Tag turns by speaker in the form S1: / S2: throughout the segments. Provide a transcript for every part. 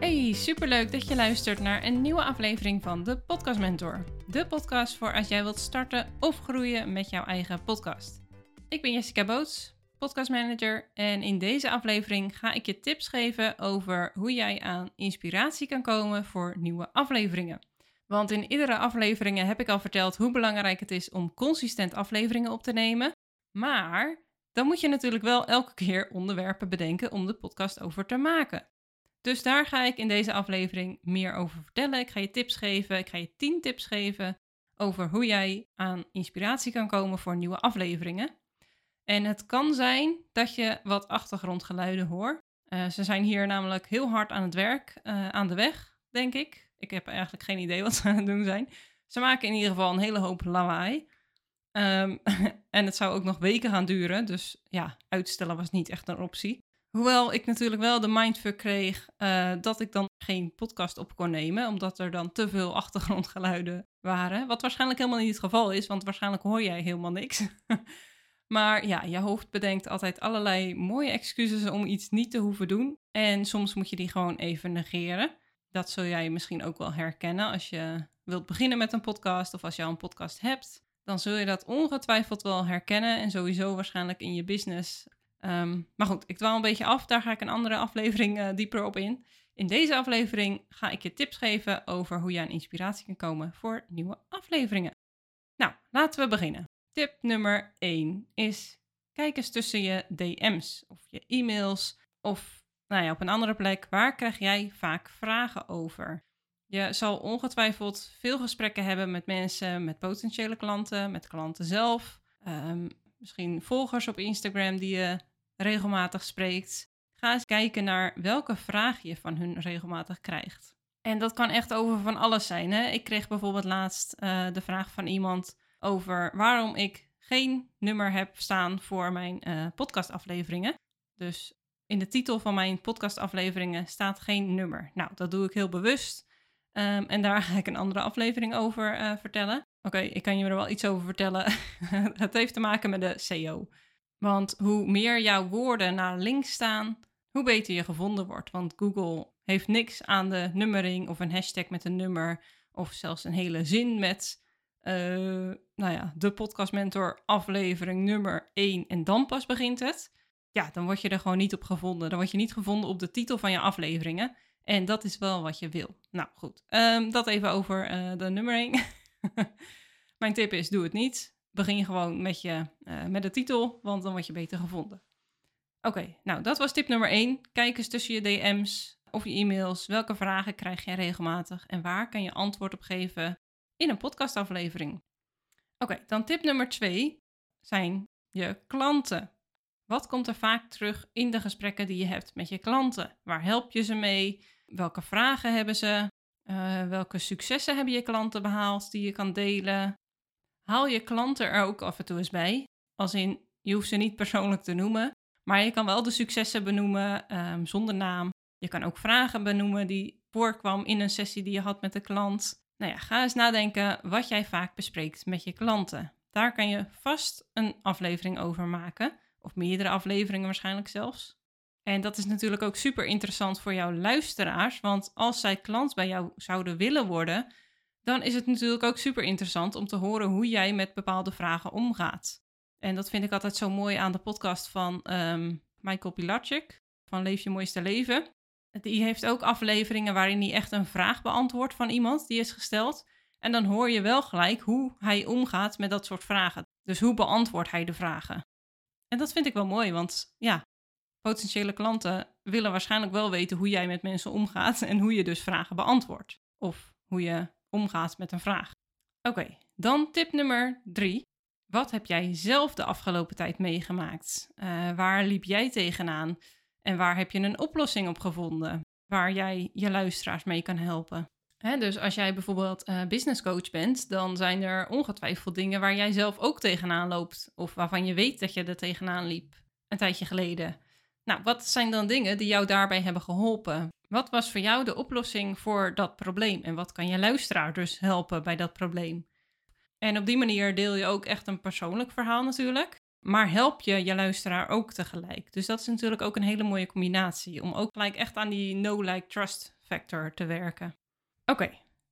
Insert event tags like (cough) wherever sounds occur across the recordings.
S1: Hey, superleuk dat je luistert naar een nieuwe aflevering van de Podcast Mentor. De podcast voor als jij wilt starten of groeien met jouw eigen podcast. Ik ben Jessica Boots, podcastmanager en in deze aflevering ga ik je tips geven over hoe jij aan inspiratie kan komen voor nieuwe afleveringen. Want in iedere aflevering heb ik al verteld hoe belangrijk het is om consistent afleveringen op te nemen. Maar dan moet je natuurlijk wel elke keer onderwerpen bedenken om de podcast over te maken. Dus daar ga ik in deze aflevering meer over vertellen. Ik ga je tips geven. Ik ga je 10 tips geven over hoe jij aan inspiratie kan komen voor nieuwe afleveringen. En het kan zijn dat je wat achtergrondgeluiden hoort. Uh, ze zijn hier namelijk heel hard aan het werk, uh, aan de weg, denk ik. Ik heb eigenlijk geen idee wat ze aan het doen zijn. Ze maken in ieder geval een hele hoop lawaai. Um, (laughs) en het zou ook nog weken gaan duren. Dus ja, uitstellen was niet echt een optie. Hoewel ik natuurlijk wel de mindfuck kreeg uh, dat ik dan geen podcast op kon nemen, omdat er dan te veel (laughs) achtergrondgeluiden waren. Wat waarschijnlijk helemaal niet het geval is, want waarschijnlijk hoor jij helemaal niks. (laughs) maar ja, je hoofd bedenkt altijd allerlei mooie excuses om iets niet te hoeven doen. En soms moet je die gewoon even negeren. Dat zul jij misschien ook wel herkennen als je wilt beginnen met een podcast of als je een podcast hebt. Dan zul je dat ongetwijfeld wel herkennen en sowieso waarschijnlijk in je business Um, maar goed, ik dwaal een beetje af. Daar ga ik een andere aflevering uh, dieper op in. In deze aflevering ga ik je tips geven over hoe je aan inspiratie kan komen voor nieuwe afleveringen. Nou, laten we beginnen. Tip nummer 1 is: kijk eens tussen je DM's of je e-mails of nou ja, op een andere plek. Waar krijg jij vaak vragen over? Je zal ongetwijfeld veel gesprekken hebben met mensen, met potentiële klanten, met klanten zelf. Um, misschien volgers op Instagram die je regelmatig spreekt. Ga eens kijken naar welke vraag je van hun regelmatig krijgt. En dat kan echt over van alles zijn. Hè? Ik kreeg bijvoorbeeld laatst uh, de vraag van iemand over waarom ik geen nummer heb staan voor mijn uh, podcastafleveringen. Dus in de titel van mijn podcastafleveringen staat geen nummer. Nou, dat doe ik heel bewust. Um, en daar ga ik een andere aflevering over uh, vertellen. Oké, ik kan je er wel iets over vertellen. (laughs) het heeft te maken met de SEO. Want hoe meer jouw woorden naar links staan, hoe beter je gevonden wordt. Want Google heeft niks aan de nummering of een hashtag met een nummer of zelfs een hele zin met uh, nou ja, de podcast mentor aflevering nummer 1 en dan pas begint het. Ja, dan word je er gewoon niet op gevonden. Dan word je niet gevonden op de titel van je afleveringen. En dat is wel wat je wil. Nou goed, um, dat even over uh, de nummering. (laughs) Mijn tip is: doe het niet. Begin gewoon met, je, uh, met de titel, want dan word je beter gevonden. Oké, nou dat was tip nummer 1. Kijk eens tussen je DM's of je e-mails. Welke vragen krijg je regelmatig en waar kan je antwoord op geven in een podcastaflevering? Oké, dan tip nummer 2 zijn je klanten. Wat komt er vaak terug in de gesprekken die je hebt met je klanten? Waar help je ze mee? Welke vragen hebben ze? Uh, welke successen hebben je klanten behaald die je kan delen? Haal je klanten er ook af en toe eens bij. Als in, je hoeft ze niet persoonlijk te noemen, maar je kan wel de successen benoemen um, zonder naam. Je kan ook vragen benoemen die voorkwam in een sessie die je had met de klant. Nou ja, ga eens nadenken wat jij vaak bespreekt met je klanten. Daar kan je vast een aflevering over maken, of meerdere afleveringen waarschijnlijk zelfs. En dat is natuurlijk ook super interessant voor jouw luisteraars, want als zij klant bij jou zouden willen worden, dan is het natuurlijk ook super interessant om te horen hoe jij met bepaalde vragen omgaat. En dat vind ik altijd zo mooi aan de podcast van um, Michael Pilarczyk van Leef je mooiste leven. Die heeft ook afleveringen waarin hij echt een vraag beantwoordt van iemand die is gesteld. En dan hoor je wel gelijk hoe hij omgaat met dat soort vragen. Dus hoe beantwoordt hij de vragen? En dat vind ik wel mooi, want ja, potentiële klanten willen waarschijnlijk wel weten hoe jij met mensen omgaat en hoe je dus vragen beantwoordt. Of hoe je omgaat met een vraag. Oké, dan tip nummer drie. Wat heb jij zelf de afgelopen tijd meegemaakt? Uh, waar liep jij tegenaan? En waar heb je een oplossing op gevonden? Waar jij je luisteraars mee kan helpen? Dus als jij bijvoorbeeld uh, business coach bent, dan zijn er ongetwijfeld dingen waar jij zelf ook tegenaan loopt. Of waarvan je weet dat je er tegenaan liep een tijdje geleden. Nou, wat zijn dan dingen die jou daarbij hebben geholpen? Wat was voor jou de oplossing voor dat probleem? En wat kan je luisteraar dus helpen bij dat probleem? En op die manier deel je ook echt een persoonlijk verhaal natuurlijk. Maar help je je luisteraar ook tegelijk. Dus dat is natuurlijk ook een hele mooie combinatie. Om ook gelijk echt aan die no-like-trust factor te werken. Oké,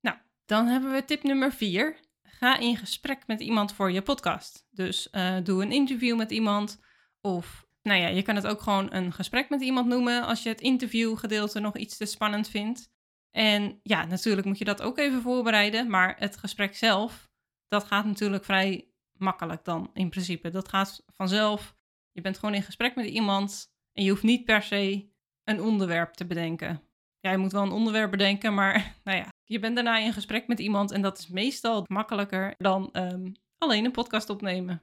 S1: nou, dan hebben we tip nummer vier. Ga in gesprek met iemand voor je podcast. Dus uh, doe een interview met iemand. Of, nou ja, je kan het ook gewoon een gesprek met iemand noemen als je het interviewgedeelte nog iets te spannend vindt. En ja, natuurlijk moet je dat ook even voorbereiden. Maar het gesprek zelf, dat gaat natuurlijk vrij makkelijk dan in principe. Dat gaat vanzelf. Je bent gewoon in gesprek met iemand en je hoeft niet per se een onderwerp te bedenken. Ja, je moet wel een onderwerp bedenken, maar (laughs) nou ja, je bent daarna in gesprek met iemand en dat is meestal makkelijker dan um, alleen een podcast opnemen.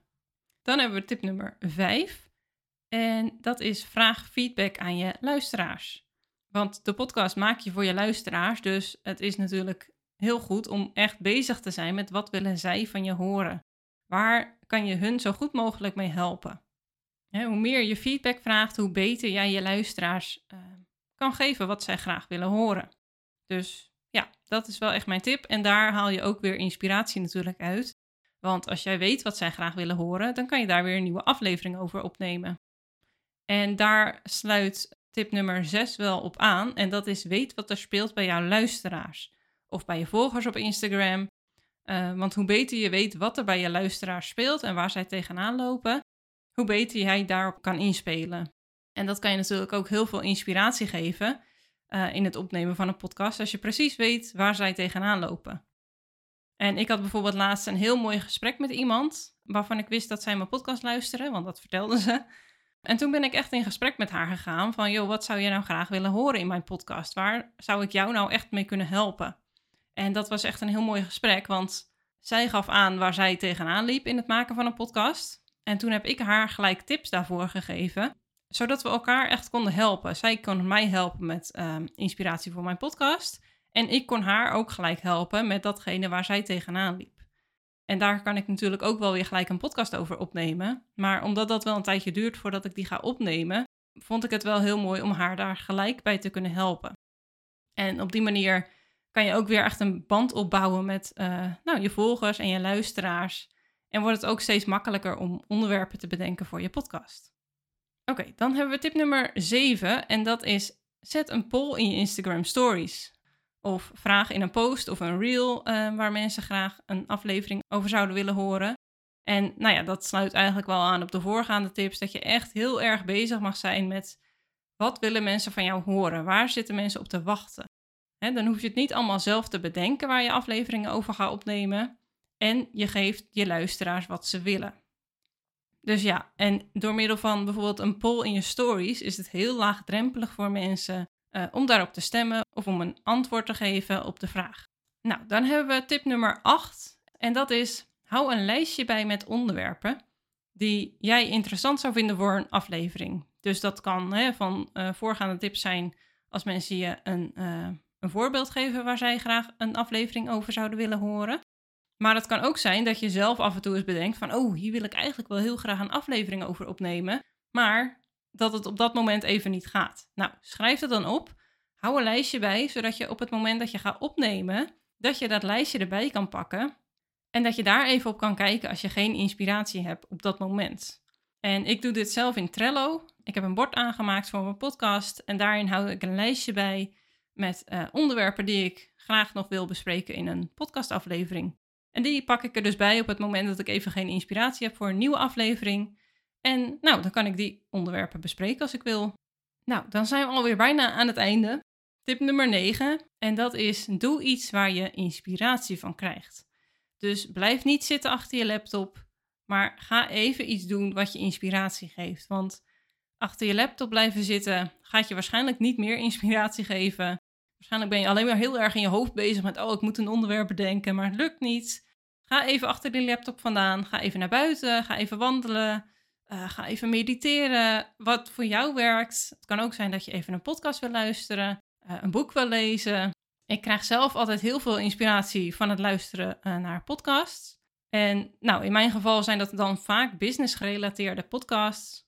S1: Dan hebben we tip nummer 5. En dat is vraag feedback aan je luisteraars. Want de podcast maak je voor je luisteraars, dus het is natuurlijk heel goed om echt bezig te zijn met wat willen zij van je horen. Waar kan je hun zo goed mogelijk mee helpen? hoe meer je feedback vraagt, hoe beter jij je luisteraars uh, kan geven wat zij graag willen horen. Dus ja, dat is wel echt mijn tip. En daar haal je ook weer inspiratie natuurlijk uit. Want als jij weet wat zij graag willen horen, dan kan je daar weer een nieuwe aflevering over opnemen. En daar sluit tip nummer 6 wel op aan. En dat is weet wat er speelt bij jouw luisteraars. Of bij je volgers op Instagram. Uh, want hoe beter je weet wat er bij je luisteraars speelt en waar zij tegenaan lopen, hoe beter jij daarop kan inspelen. En dat kan je natuurlijk ook heel veel inspiratie geven uh, in het opnemen van een podcast, als je precies weet waar zij tegenaan lopen. En ik had bijvoorbeeld laatst een heel mooi gesprek met iemand waarvan ik wist dat zij mijn podcast luisterde, want dat vertelde ze. En toen ben ik echt in gesprek met haar gegaan van, joh, wat zou je nou graag willen horen in mijn podcast? Waar zou ik jou nou echt mee kunnen helpen? En dat was echt een heel mooi gesprek, want zij gaf aan waar zij tegenaan liep in het maken van een podcast. En toen heb ik haar gelijk tips daarvoor gegeven, zodat we elkaar echt konden helpen. Zij kon mij helpen met ehm, inspiratie voor mijn podcast. En ik kon haar ook gelijk helpen met datgene waar zij tegenaan liep. En daar kan ik natuurlijk ook wel weer gelijk een podcast over opnemen. Maar omdat dat wel een tijdje duurt voordat ik die ga opnemen, vond ik het wel heel mooi om haar daar gelijk bij te kunnen helpen. En op die manier kan je ook weer echt een band opbouwen met uh, nou, je volgers en je luisteraars. En wordt het ook steeds makkelijker om onderwerpen te bedenken voor je podcast. Oké, dan hebben we tip nummer 7 en dat is zet een poll in je Instagram stories. Of vraag in een post of een reel uh, waar mensen graag een aflevering over zouden willen horen. En nou ja, dat sluit eigenlijk wel aan op de voorgaande tips. Dat je echt heel erg bezig mag zijn met wat willen mensen van jou horen? Waar zitten mensen op te wachten? dan hoef je het niet allemaal zelf te bedenken waar je afleveringen over gaat opnemen. En je geeft je luisteraars wat ze willen. Dus ja, en door middel van bijvoorbeeld een poll in je stories is het heel laagdrempelig voor mensen uh, om daarop te stemmen of om een antwoord te geven op de vraag. Nou, dan hebben we tip nummer 8 en dat is hou een lijstje bij met onderwerpen die jij interessant zou vinden voor een aflevering. Dus dat kan hè, van uh, voorgaande tips zijn als mensen je een, uh, een voorbeeld geven waar zij graag een aflevering over zouden willen horen. Maar het kan ook zijn dat je zelf af en toe eens bedenkt van, oh, hier wil ik eigenlijk wel heel graag een aflevering over opnemen, maar dat het op dat moment even niet gaat. Nou, schrijf het dan op, hou een lijstje bij, zodat je op het moment dat je gaat opnemen, dat je dat lijstje erbij kan pakken en dat je daar even op kan kijken als je geen inspiratie hebt op dat moment. En ik doe dit zelf in Trello. Ik heb een bord aangemaakt voor mijn podcast en daarin hou ik een lijstje bij met uh, onderwerpen die ik graag nog wil bespreken in een podcastaflevering. En die pak ik er dus bij op het moment dat ik even geen inspiratie heb voor een nieuwe aflevering. En nou, dan kan ik die onderwerpen bespreken als ik wil. Nou, dan zijn we alweer bijna aan het einde. Tip nummer 9. En dat is: doe iets waar je inspiratie van krijgt. Dus blijf niet zitten achter je laptop, maar ga even iets doen wat je inspiratie geeft. Want achter je laptop blijven zitten gaat je waarschijnlijk niet meer inspiratie geven. Waarschijnlijk ben je alleen maar heel erg in je hoofd bezig met, oh, ik moet een onderwerp bedenken, maar het lukt niet. Ga even achter die laptop vandaan, ga even naar buiten, ga even wandelen, uh, ga even mediteren. Wat voor jou werkt. Het kan ook zijn dat je even een podcast wil luisteren, uh, een boek wil lezen. Ik krijg zelf altijd heel veel inspiratie van het luisteren uh, naar podcasts. En nou, in mijn geval zijn dat dan vaak business gerelateerde podcasts.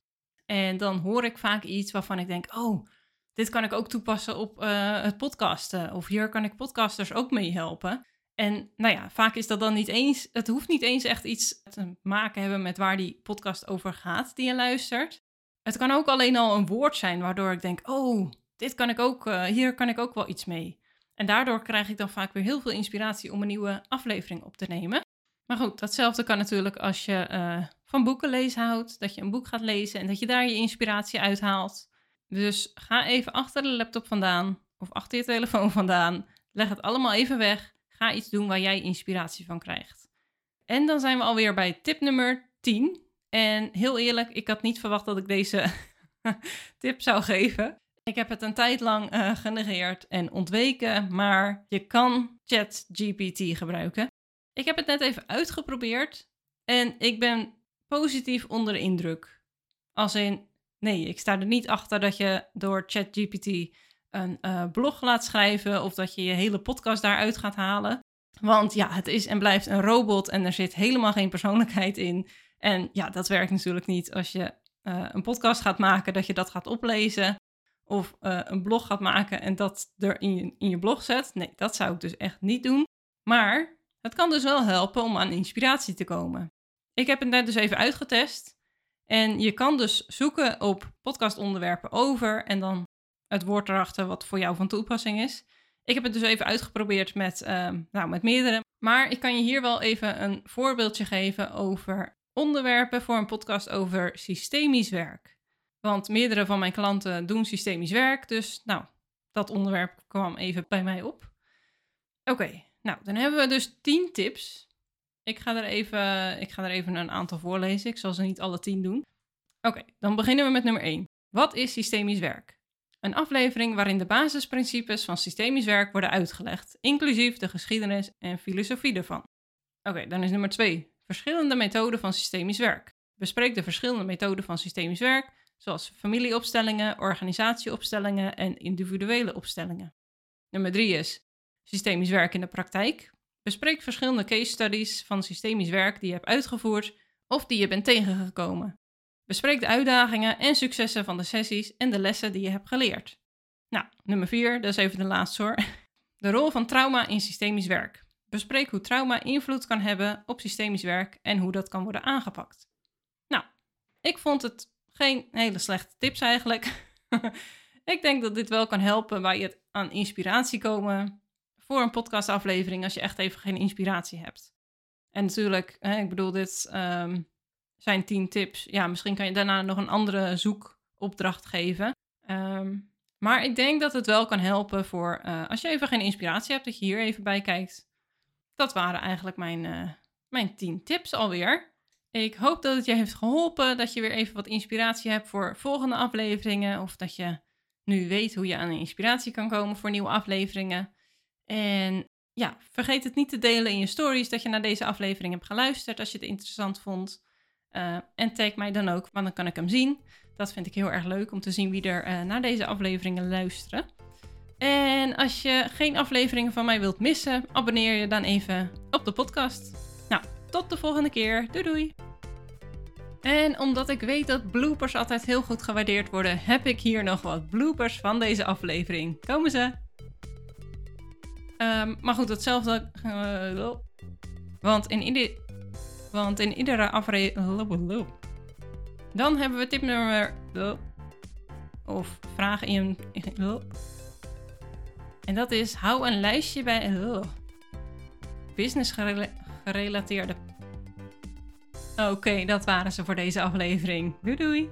S1: En dan hoor ik vaak iets waarvan ik denk, oh, dit kan ik ook toepassen op het podcasten. Of hier kan ik podcasters ook mee helpen. En nou ja, vaak is dat dan niet eens, het hoeft niet eens echt iets te maken hebben met waar die podcast over gaat die je luistert. Het kan ook alleen al een woord zijn waardoor ik denk, oh, dit kan ik ook, uh, hier kan ik ook wel iets mee. En daardoor krijg ik dan vaak weer heel veel inspiratie om een nieuwe aflevering op te nemen. Maar goed, datzelfde kan natuurlijk als je uh, van boeken lezen houdt. Dat je een boek gaat lezen en dat je daar je inspiratie uithaalt. Dus ga even achter de laptop vandaan of achter je telefoon (laughs) vandaan. Leg het allemaal even weg. Ga iets doen waar jij inspiratie van krijgt. En dan zijn we alweer bij tip nummer 10. En heel eerlijk, ik had niet verwacht dat ik deze (laughs) tip zou geven. Ik heb het een tijd lang uh, genegeerd en ontweken, maar je kan ChatGPT gebruiken. Ik heb het net even uitgeprobeerd en ik ben positief onder de indruk. Als in, nee, ik sta er niet achter dat je door ChatGPT een uh, blog laat schrijven of dat je je hele podcast daaruit gaat halen. Want ja, het is en blijft een robot en er zit helemaal geen persoonlijkheid in. En ja, dat werkt natuurlijk niet als je uh, een podcast gaat maken, dat je dat gaat oplezen. Of uh, een blog gaat maken en dat er in je, in je blog zet. Nee, dat zou ik dus echt niet doen. Maar het kan dus wel helpen om aan inspiratie te komen. Ik heb het net dus even uitgetest. En je kan dus zoeken op podcastonderwerpen over en dan het woord erachter wat voor jou van toepassing is. Ik heb het dus even uitgeprobeerd met, uh, nou, met meerdere. Maar ik kan je hier wel even een voorbeeldje geven over onderwerpen voor een podcast over systemisch werk. Want meerdere van mijn klanten doen systemisch werk. Dus nou, dat onderwerp kwam even bij mij op. Oké, nou, dan hebben we dus 10 tips. Ik ga, er even, ik ga er even een aantal voorlezen. Ik zal ze niet alle 10 doen. Oké, dan beginnen we met nummer 1. Wat is systemisch werk? Een aflevering waarin de basisprincipes van systemisch werk worden uitgelegd, inclusief de geschiedenis en filosofie ervan. Oké, dan is nummer 2. Verschillende methoden van systemisch werk. Bespreek de verschillende methoden van systemisch werk, zoals familieopstellingen, organisatieopstellingen en individuele opstellingen. Nummer 3 is systemisch werk in de praktijk. Bespreek verschillende case studies van systemisch werk die je hebt uitgevoerd of die je bent tegengekomen. Bespreek de uitdagingen en successen van de sessies en de lessen die je hebt geleerd. Nou, nummer 4, dat is even de laatste hoor. (laughs) De rol van trauma in systemisch werk. Bespreek hoe trauma invloed kan hebben op systemisch werk en hoe dat kan worden aangepakt. Nou, ik vond het geen hele slechte tips eigenlijk. (laughs) ik denk dat dit wel kan helpen bij het aan inspiratie komen voor een podcastaflevering als je echt even geen inspiratie hebt. En natuurlijk, hè, ik bedoel, dit ehm, zijn tien tips. Ja, misschien kan je daarna nog een andere zoekopdracht geven. Ehm, maar ik denk dat het wel kan helpen voor uh, als je even geen inspiratie hebt, dat je hier even bij kijkt. Dat waren eigenlijk mijn, uh, mijn tien tips alweer. Ik hoop dat het je heeft geholpen, dat je weer even wat inspiratie hebt voor volgende afleveringen. Of dat je nu weet hoe je aan inspiratie kan komen voor nieuwe afleveringen. En ja, vergeet het niet te delen in je stories dat je naar deze aflevering hebt geluisterd als je het interessant vond. Uh, en tag mij dan ook, want dan kan ik hem zien. Dat vind ik heel erg leuk om te zien wie er uh, naar deze afleveringen luisteren. En als je geen afleveringen van mij wilt missen, abonneer je dan even op de podcast. Nou, tot de volgende keer. Doei doei! En omdat ik weet dat bloopers altijd heel goed gewaardeerd worden, heb ik hier nog wat bloopers van deze aflevering. Komen ze? Um, maar goed, hetzelfde. Uh, want in ieder want in iedere aflevering. Dan hebben we tip nummer. Of vraag in. En dat is: hou een lijstje bij. Business gerelateerde. Oké, dat waren ze voor deze aflevering. Doei doei!